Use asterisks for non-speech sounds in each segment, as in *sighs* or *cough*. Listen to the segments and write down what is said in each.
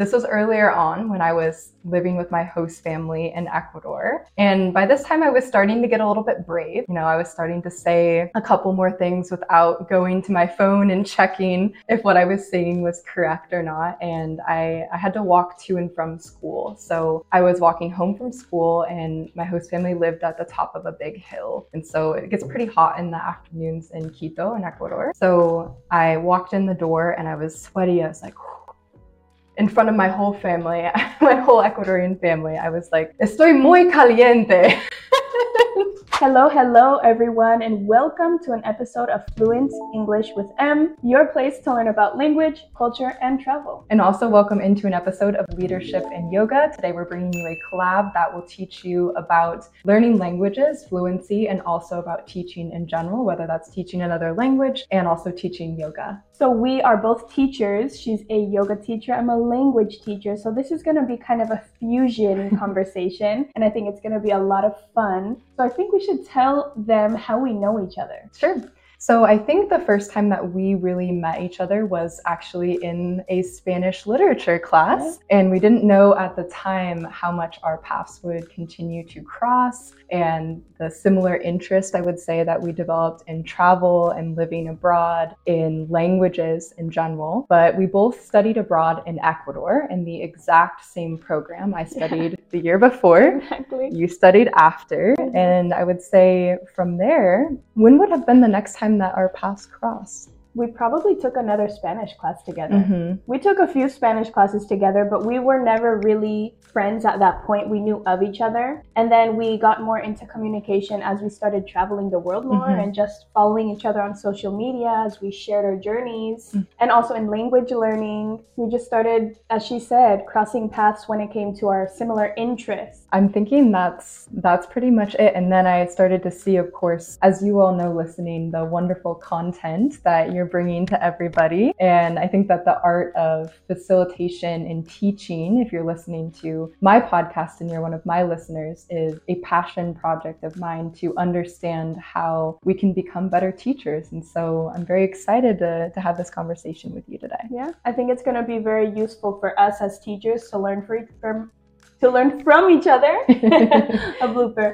This was earlier on when I was living with my host family in Ecuador. And by this time, I was starting to get a little bit brave. You know, I was starting to say a couple more things without going to my phone and checking if what I was saying was correct or not. And I, I had to walk to and from school. So I was walking home from school, and my host family lived at the top of a big hill. And so it gets pretty hot in the afternoons in Quito, in Ecuador. So I walked in the door and I was sweaty. I was like, in front of my whole family, *laughs* my whole Ecuadorian family, I was like, estoy muy caliente. *laughs* Hello, hello, everyone, and welcome to an episode of Fluent English with Em, your place to learn about language, culture, and travel. And also, welcome into an episode of Leadership in Yoga. Today, we're bringing you a collab that will teach you about learning languages, fluency, and also about teaching in general, whether that's teaching another language and also teaching yoga. So, we are both teachers. She's a yoga teacher, I'm a language teacher. So, this is going to be kind of a fusion *laughs* conversation, and I think it's going to be a lot of fun. So, I think we should tell them how we know each other. Sure. So I think the first time that we really met each other was actually in a Spanish literature class. And we didn't know at the time how much our paths would continue to cross and the similar interest I would say that we developed in travel and living abroad, in languages in general. But we both studied abroad in Ecuador in the exact same program. I studied yeah. the year before. Exactly. You studied after. Mm-hmm. And I would say from there, when would have been the next time that our paths crossed? We probably took another Spanish class together. Mm-hmm. We took a few Spanish classes together, but we were never really friends at that point. We knew of each other. And then we got more into communication as we started traveling the world more mm-hmm. and just following each other on social media as we shared our journeys. Mm-hmm. And also in language learning, we just started, as she said, crossing paths when it came to our similar interests. I'm thinking that's that's pretty much it. And then I started to see, of course, as you all know listening, the wonderful content that you're you're bringing to everybody. And I think that the art of facilitation and teaching, if you're listening to my podcast and you're one of my listeners, is a passion project of mine to understand how we can become better teachers. And so I'm very excited to, to have this conversation with you today. Yeah, I think it's going to be very useful for us as teachers to learn from to learn from each other. *laughs* *laughs* a blooper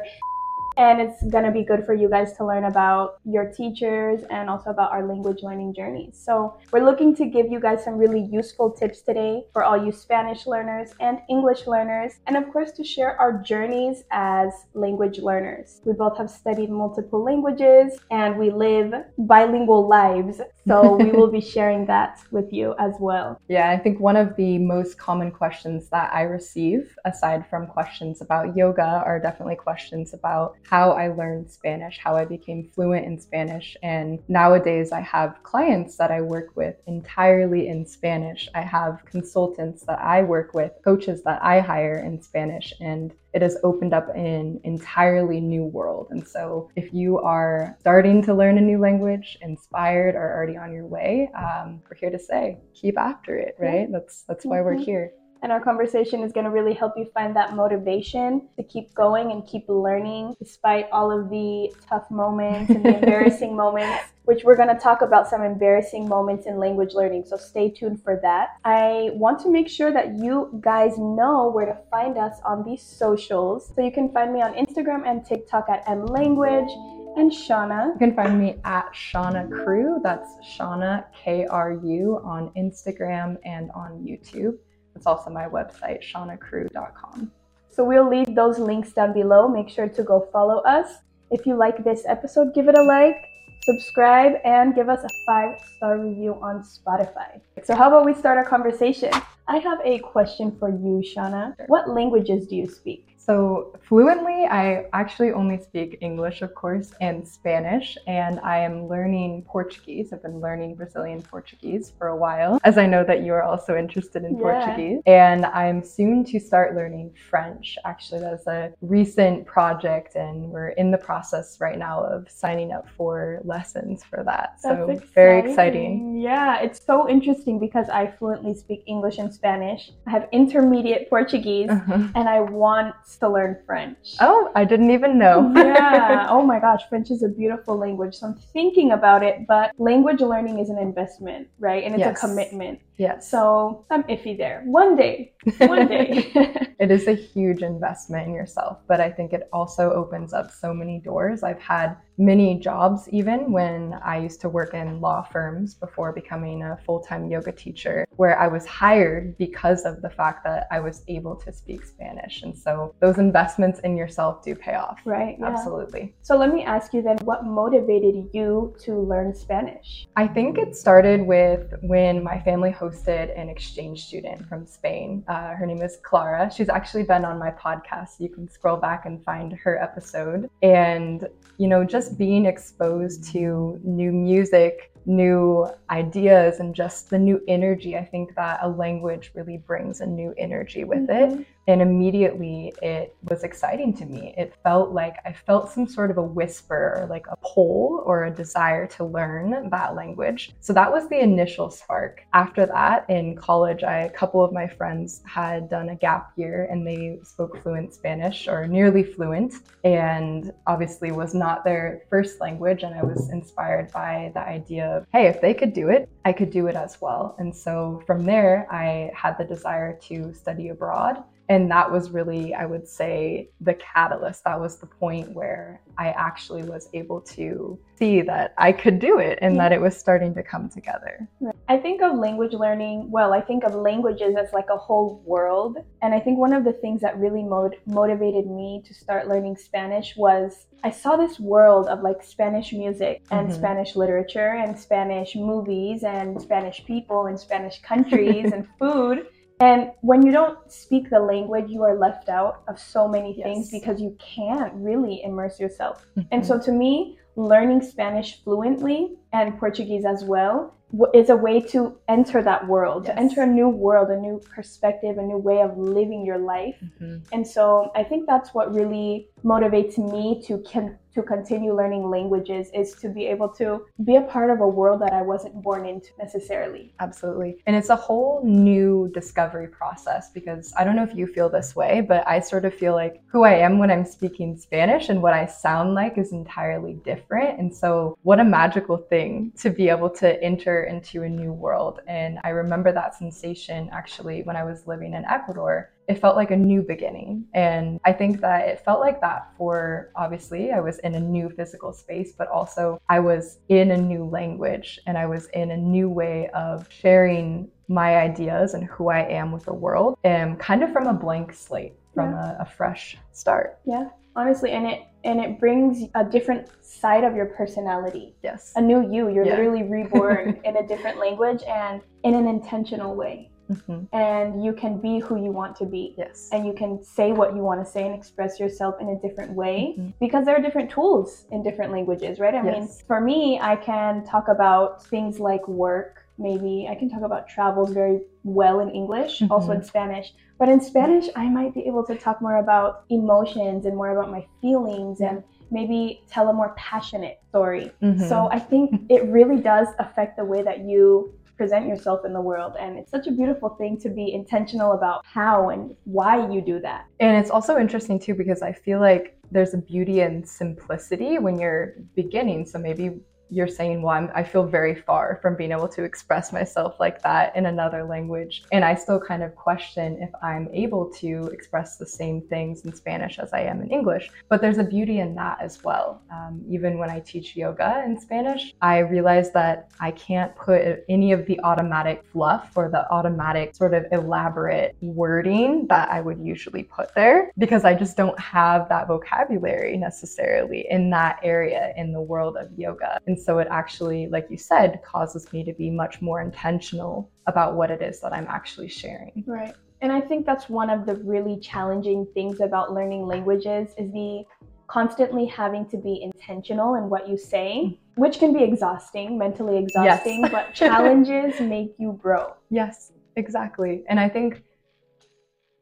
and it's going to be good for you guys to learn about your teachers and also about our language learning journeys. So, we're looking to give you guys some really useful tips today for all you Spanish learners and English learners, and of course, to share our journeys as language learners. We both have studied multiple languages and we live bilingual lives. So, we will be sharing that with you as well. *laughs* Yeah, I think one of the most common questions that I receive, aside from questions about yoga, are definitely questions about how I learned Spanish, how I became fluent in Spanish. And nowadays, I have clients that I work with entirely in Spanish. I have consultants that I work with, coaches that I hire in Spanish, and it has opened up an entirely new world. And so, if you are starting to learn a new language, inspired, or already on your way, um, we're here to say keep after it, right? That's that's why mm-hmm. we're here. And our conversation is going to really help you find that motivation to keep going and keep learning despite all of the tough moments and the *laughs* embarrassing moments, which we're going to talk about some embarrassing moments in language learning. So stay tuned for that. I want to make sure that you guys know where to find us on these socials. So you can find me on Instagram and TikTok at mlanguage and Shawna. You can find me at Shawna Kru. That's Shawna K R U on Instagram and on YouTube. It's also my website, shawnakru.com. So we'll leave those links down below. Make sure to go follow us. If you like this episode, give it a like, subscribe, and give us a five star review on Spotify. So, how about we start our conversation? I have a question for you, Shawna. What languages do you speak? So, fluently, I actually only speak English, of course, and Spanish, and I am learning Portuguese. I've been learning Brazilian Portuguese for a while, as I know that you are also interested in yeah. Portuguese. And I'm soon to start learning French. Actually, that's a recent project, and we're in the process right now of signing up for lessons for that. So, exciting. very exciting. Yeah, it's so interesting because I fluently speak English and Spanish. I have intermediate Portuguese, uh-huh. and I want to learn French. Oh, I didn't even know. *laughs* yeah. *laughs* Oh my gosh, French is a beautiful language. So I'm thinking about it, but language learning is an investment, right? And it's Yes. a commitment. yes. So I'm iffy there. One day. One day. *laughs* it is a huge investment in yourself, but I think it also opens up so many doors. I've had many jobs even when I used to work in law firms before becoming a full time yoga teacher, where I was hired because of the fact that I was able to speak Spanish. And so those investments in yourself do pay off. right. Yeah. Absolutely. So let me ask you then what motivated you to learn Spanish? I think it started with when my family hosted an exchange student from Spain. Uh, her name is Clara. She's actually been on my podcast. You can scroll back and find her episode. And, you know, just being exposed to new music, new ideas, and just the new energy, I think that a language really brings a new energy with it. Mhm. And immediately it was exciting to me. It felt like I felt some sort of a whisper or like a pull or a desire to learn that language. So that was the initial spark. After that, in college, I, a couple of my friends had done a gap year and they spoke fluent Spanish or nearly fluent, and obviously was not their first language. And I was inspired by the idea of, hey, if they could do it, I could do it as well. And so from there, I had the desire to study abroad. And that was really, I would say, the catalyst. That was the point where I actually was able to see that I could do it and Yeah. that it was starting to come together. I think of language learning, well, I think of languages as like a whole world. And I think one of the things that really mot- motivated me to start learning Spanish was I saw this world of like Spanish music and Mhm. Spanish literature and Spanish movies and Spanish people and Spanish countries *laughs* and food. And when you don't speak the language, you are left out of so many things Yes. because you can't really immerse yourself Mm-hmm. and so to me, learning Spanish fluently and Portuguese as well is a way to enter that world, to enter a new world, a new perspective, a new way of living your life. Mhm. And so I think that's what really motivates me to con- to continue learning languages is to be able to be a part of a world that I wasn't born into necessarily. Absolutely. And it's a whole new discovery process because I don't know if you feel this way, but I sort of feel like who I am when I'm speaking Spanish and what I sound like is entirely different. And so, what a magical thing to be able to enter into a new world. And I remember that sensation actually when I was living in Ecuador. It felt like a new beginning. And I think that it felt like that for obviously, I was in a new physical space, but also I was in a new language and I was in a new way of sharing my ideas and who I am with the world, and kind of from a blank slate, from a, a fresh start. Yeah, honestly, and it and it brings a different side of your personality. Yes. A new you. You're Yeah. literally *laughs* reborn in a different language and in an intentional way. Mhm. and you can be who you want to be Yes. and you can say what you want to say and express yourself in a different way Mhm. because there are different tools in different languages right i mean for me i can talk about things like work maybe i can talk about travels very well in english also in spanish but in spanish i might be able to talk more about emotions and more about my feelings and maybe tell a more passionate story Mhm. so I think it really does affect the way that you present yourself in the world. And it's such a beautiful thing to be intentional about how and why you do that. And it's also interesting too because I feel like there's a beauty in simplicity when you're beginning. So maybe you're saying, well, I'm, I feel very far from being able to express myself like that in another language. And I still kind of question if I'm able to express the same things in Spanish as I am in English. But there's a beauty in that as well. Um, even when I teach yoga in Spanish, I realize that I can't put any of the automatic fluff or the automatic sort of elaborate wording that I would usually put there because I just don't have that vocabulary necessarily in that area in the world of yoga. And so it actually, like you said, causes me to be much more intentional about what it is that I'm actually sharing. Right. And I think that's one of the really challenging things about learning languages is the constantly having to be intentional in what you say, mm. which can be exhausting, mentally exhausting, Yes. but challenges *laughs* make you grow. Yes, exactly. And I think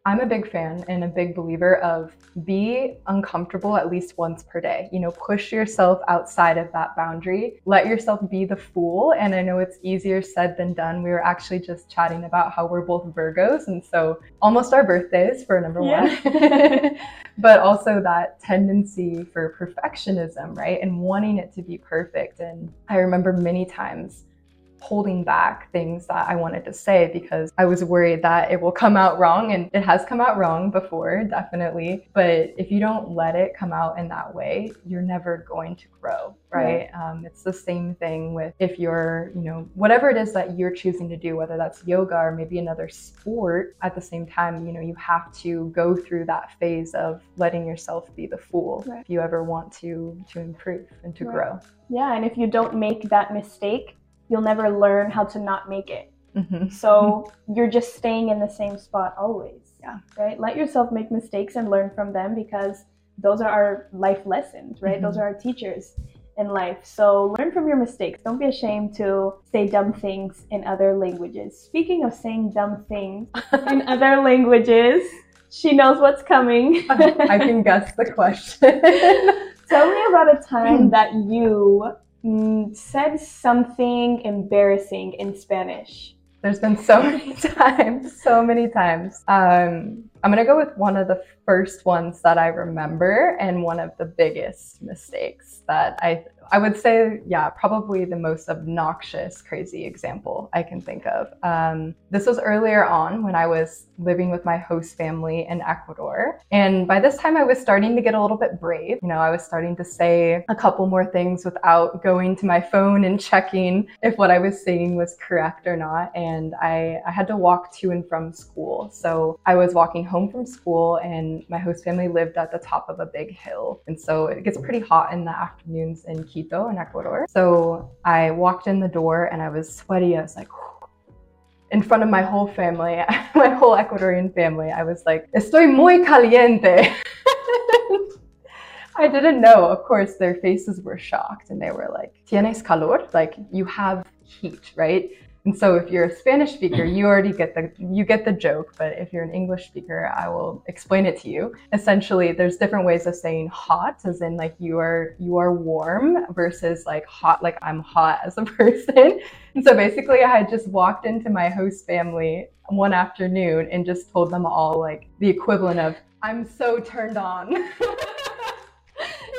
I'm a big fan and a big believer of be uncomfortable at least once per day. You know, push yourself outside of that boundary. Let yourself be the fool. And I know it's easier said than done. We were actually just chatting about how we're both Virgos. And so almost our birthdays for number yeah. one. *laughs* but also that tendency for perfectionism, right? And wanting it to be perfect. And I remember many times holding back things that I wanted to say because I was worried that it will come out wrong. And it has come out wrong before, definitely. But if you don't let it come out in that way, you're never going to grow, right? Um, it's the same thing with if you're, you know, whatever it is that you're choosing to do, whether that's yoga or maybe another sport, at the same time, you know, you have to go through that phase of letting yourself be the fool right. if you ever want to to improve and to right. grow. Yeah, and if you don't make that mistake, you'll never learn how to not make it. Mm-hmm. So you're just staying in the same spot always. Yeah. Right? Let yourself make mistakes and learn from them because those are our life lessons, right? Mm-hmm. Those are our teachers in life. So learn from your mistakes. Don't be ashamed to say dumb things in other languages. Speaking of saying dumb things *laughs* in other languages, she knows what's coming. I can guess the question. *laughs* Tell me about a time that you said something embarrassing in Spanish. There's been so *laughs* many times, so many times. Um, I'm gonna go with one of the first ones that I remember and one of the biggest mistakes that I I would say, yeah, probably the most obnoxious, crazy example I can think of. Um, this was earlier on when I was living with my host family in Ecuador. And by this time, I was starting to get a little bit brave. You know, I was starting to say a couple more things without going to my phone and checking if what I was saying was correct or not. And I, I had to walk to and from school. So I was walking home from school, and my host family lived at the top of a big hill. And so it gets pretty hot in the afternoons in Quito in Ecuador. So I walked in the door and I was sweaty. I was like, *sighs* in front of my whole family, *laughs* my whole Ecuadorian family, I was like, estoy muy caliente. *laughs* I didn't know. Of course, their faces were shocked and they were like, tienes calor? Like, you have heat, right? And so if you're a Spanish speaker, mm-hmm. you already get the you get the joke, but if you're an English speaker, I will explain it to you. Essentially, there's different ways of saying hot as in like you are you are warm versus like hot like I'm hot as a *laughs* person. And so basically I had just walked into my host family one afternoon and just told them all like the equivalent of I'm so turned on. *laughs*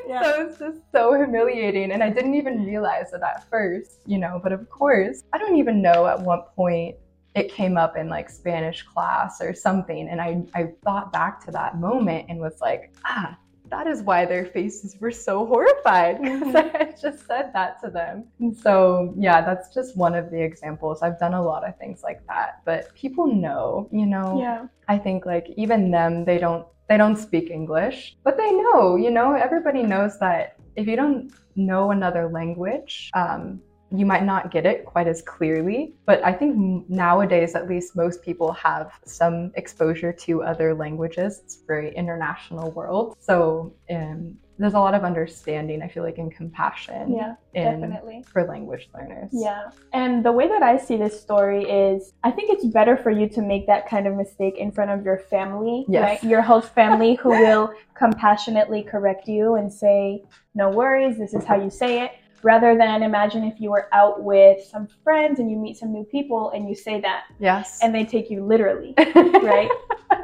yeah. So it's just so humiliating. And I didn't even realize it at first, you know, but of course, I don't even know at what point it came up in like Spanish class or something. And I, I thought back to that moment and was like, ah, that is why their faces were so horrified *laughs* because I just said that to them. And so, yeah, that's just one of the examples. I've done a lot of things like that, but people know, you know. Yeah. I think like even them, they don't they don't speak English, but they know, you know, everybody knows that if you don't know another language, um, you might not get it quite as clearly. But I think nowadays, at least, most people have some exposure to other languages. It's a very international world. So um, there's a lot of understanding i feel like and compassion yeah in, definitely for language learners yeah and the way that i see this story is i think it's better for you to make that kind of mistake in front of your family yes. right your host family who *laughs* will compassionately correct you and say no worries this is how you say it rather than imagine if you were out with some friends and you meet some new people and you say that. Yes. And they take you literally *laughs* right?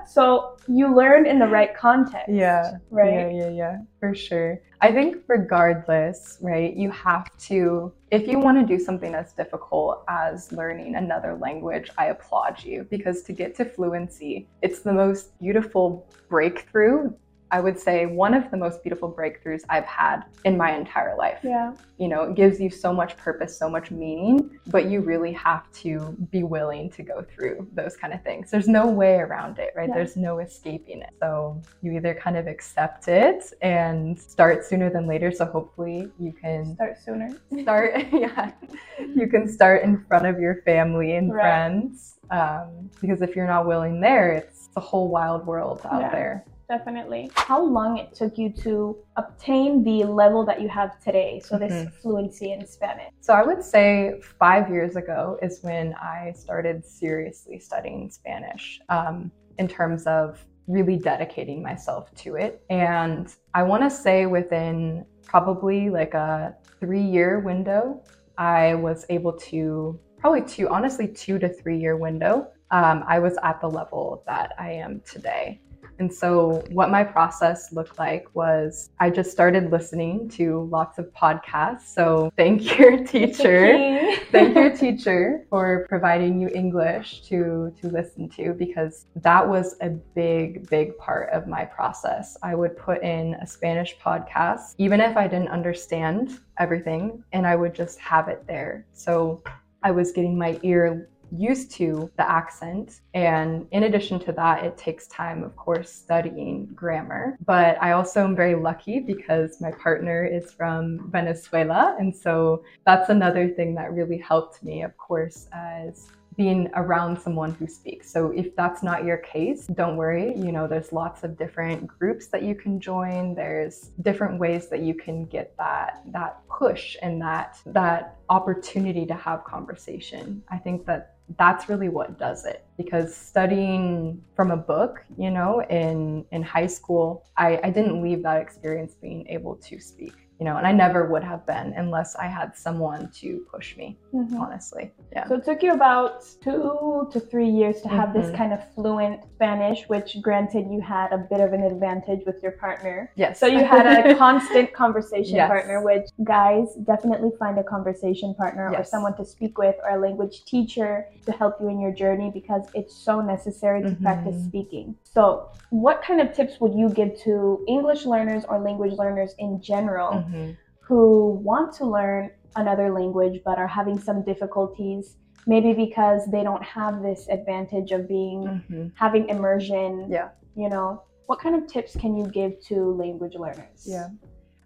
So you learn in the right context yeah. Right? yeah yeah yeah for sure. I think regardless right you have to if you want to do something as difficult as learning another language i applaud you. Because to get to fluency it's the most beautiful breakthrough I would say one of the most beautiful breakthroughs I've had in my entire life. Yeah. You know, it gives you so much purpose, so much meaning, but you really have to be willing to go through those kind of things. There's no way around it, right? Yeah. There's no escaping it. So you either kind of accept it and start sooner than later. So hopefully you can start sooner. Start, *laughs* *laughs* yeah. You can start in front of your family and right. friends. Um, because if you're not willing there, it's a whole wild world out yeah. there definitely. How long it took you to obtain the level that you have today? So this mm-hmm. fluency in Spanish. So I would say five years ago is when I started seriously studying Spanish. Um, in terms of really dedicating myself to it. And I want to say within probably like a three year window, I was able to probably two, honestly, two to three year window. Um, I was at the level that I am today. And so, what my process looked like was I just started listening to lots of podcasts. So, thank *laughs* your teacher. thank your *laughs* teacher for providing you English to, to listen to because that was a big, big part of my process. I would put in a Spanish podcast, even if I didn't understand everything, and I would just have it there. So, I was getting my ear used to the accent. And in addition to that, it takes time, of course, studying grammar. But I also am very lucky because my partner is from Venezuela. And so that's another thing that really helped me, of course, as being around someone who speaks. So if that's not your case, don't worry. You know, there's lots of different groups that you can join. There's different ways that you can get that that push and that that opportunity to have conversation. I think that that's really what does it. Because studying from a book you know in in high school I, I didn't leave that experience being able to speak you know, and I never would have been unless I had someone to push me, mm-hmm. honestly. Yeah. So it took you about two to three years to have mm-hmm. this kind of fluent Spanish, which granted you had a bit of an advantage with your partner. Yes. So you had a *laughs* constant conversation yes. partner, which guys definitely find a conversation partner yes. or someone to speak with or a language teacher to help you in your journey because it's so necessary to mm-hmm. practice speaking. So, what kind of tips would you give to English learners or language learners in general mm-hmm. who want to learn another language but are having some difficulties? Maybe because they don't have this advantage of being mm-hmm. having immersion. Yeah. You know, what kind of tips can you give to language learners? Yeah.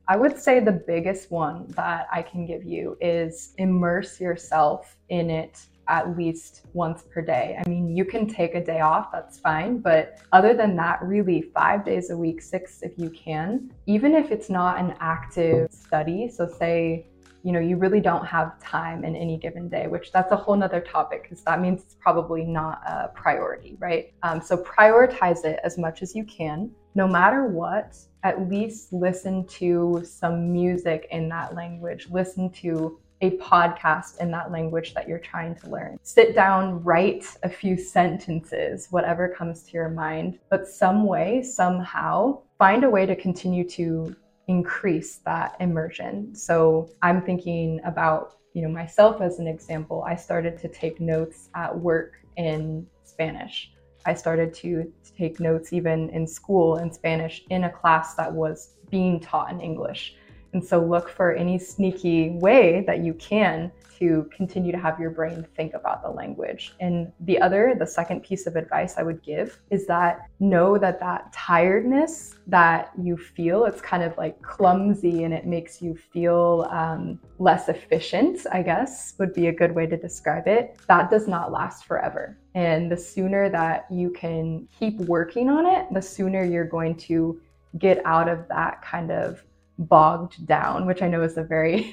I would say the biggest one that I can give you is immerse yourself in it at least once per day. I mean, you can take a day off, that's fine. But other than that, really five days a week, six if you can, even if it's not an active study. So, say, you know, you really don't have time in any given day, which that's a whole nother topic because that means it's probably not a priority, right? Um, so, prioritize it as much as you can. No matter what, at least listen to some music in that language, listen to a podcast in that language that you're trying to learn. Sit down, write a few sentences, whatever comes to your mind, but some way, somehow, find a way to continue to increase that immersion. So I'm thinking about, you know, myself as an example. I started to take notes at work in Spanish. I started to take notes even in school in Spanish in a class that was being taught in English. And so look for any sneaky way that you can to continue to have your brain think about the language. And the other, the second piece of advice I would give is that know that that tiredness that you feel, it's kind of like clumsy and it makes you feel um, less efficient, I guess would be a good way to describe it. That does not last forever. And the sooner that you can keep working on it, the sooner you're going to get out of that kind of bogged down, which I know is a very,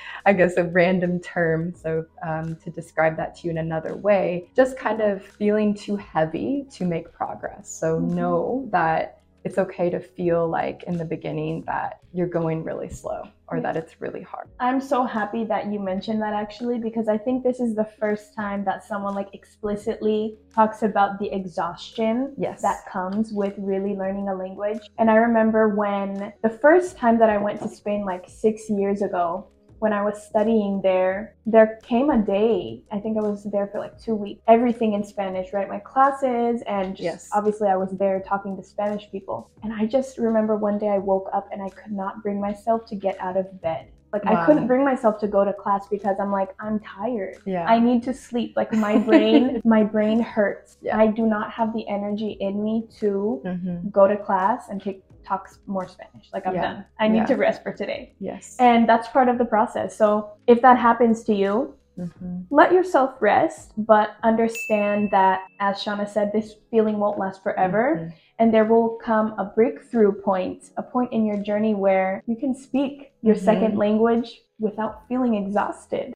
*laughs* I guess, a random term. So, um, to describe that to you in another way, just kind of feeling too heavy to make progress. So, mm-hmm. know that it's okay to feel like in the beginning that you're going really slow or that it's really hard. I'm so happy that you mentioned that actually because I think this is the first time that someone like explicitly talks about the exhaustion yes. that comes with really learning a language. And I remember when the first time that I went to Spain like 6 years ago, when I was studying there, there came a day, I think I was there for like two weeks, everything in Spanish, right? My classes, and just yes. obviously I was there talking to Spanish people. And I just remember one day I woke up and I could not bring myself to get out of bed. Like wow. I couldn't bring myself to go to class because I'm like I'm tired. Yeah. I need to sleep. Like my brain, *laughs* my brain hurts. Yeah. I do not have the energy in me to mm-hmm. go to class and take talks more Spanish. Like I'm yeah. done. I need yeah. to rest for today. Yes. And that's part of the process. So if that happens to you, mm-hmm. let yourself rest, but understand that, as Shawna said, this feeling won't last forever. Mm-hmm. And there will come a breakthrough point, a point in your journey where you can speak your mm-hmm. second language without feeling exhausted.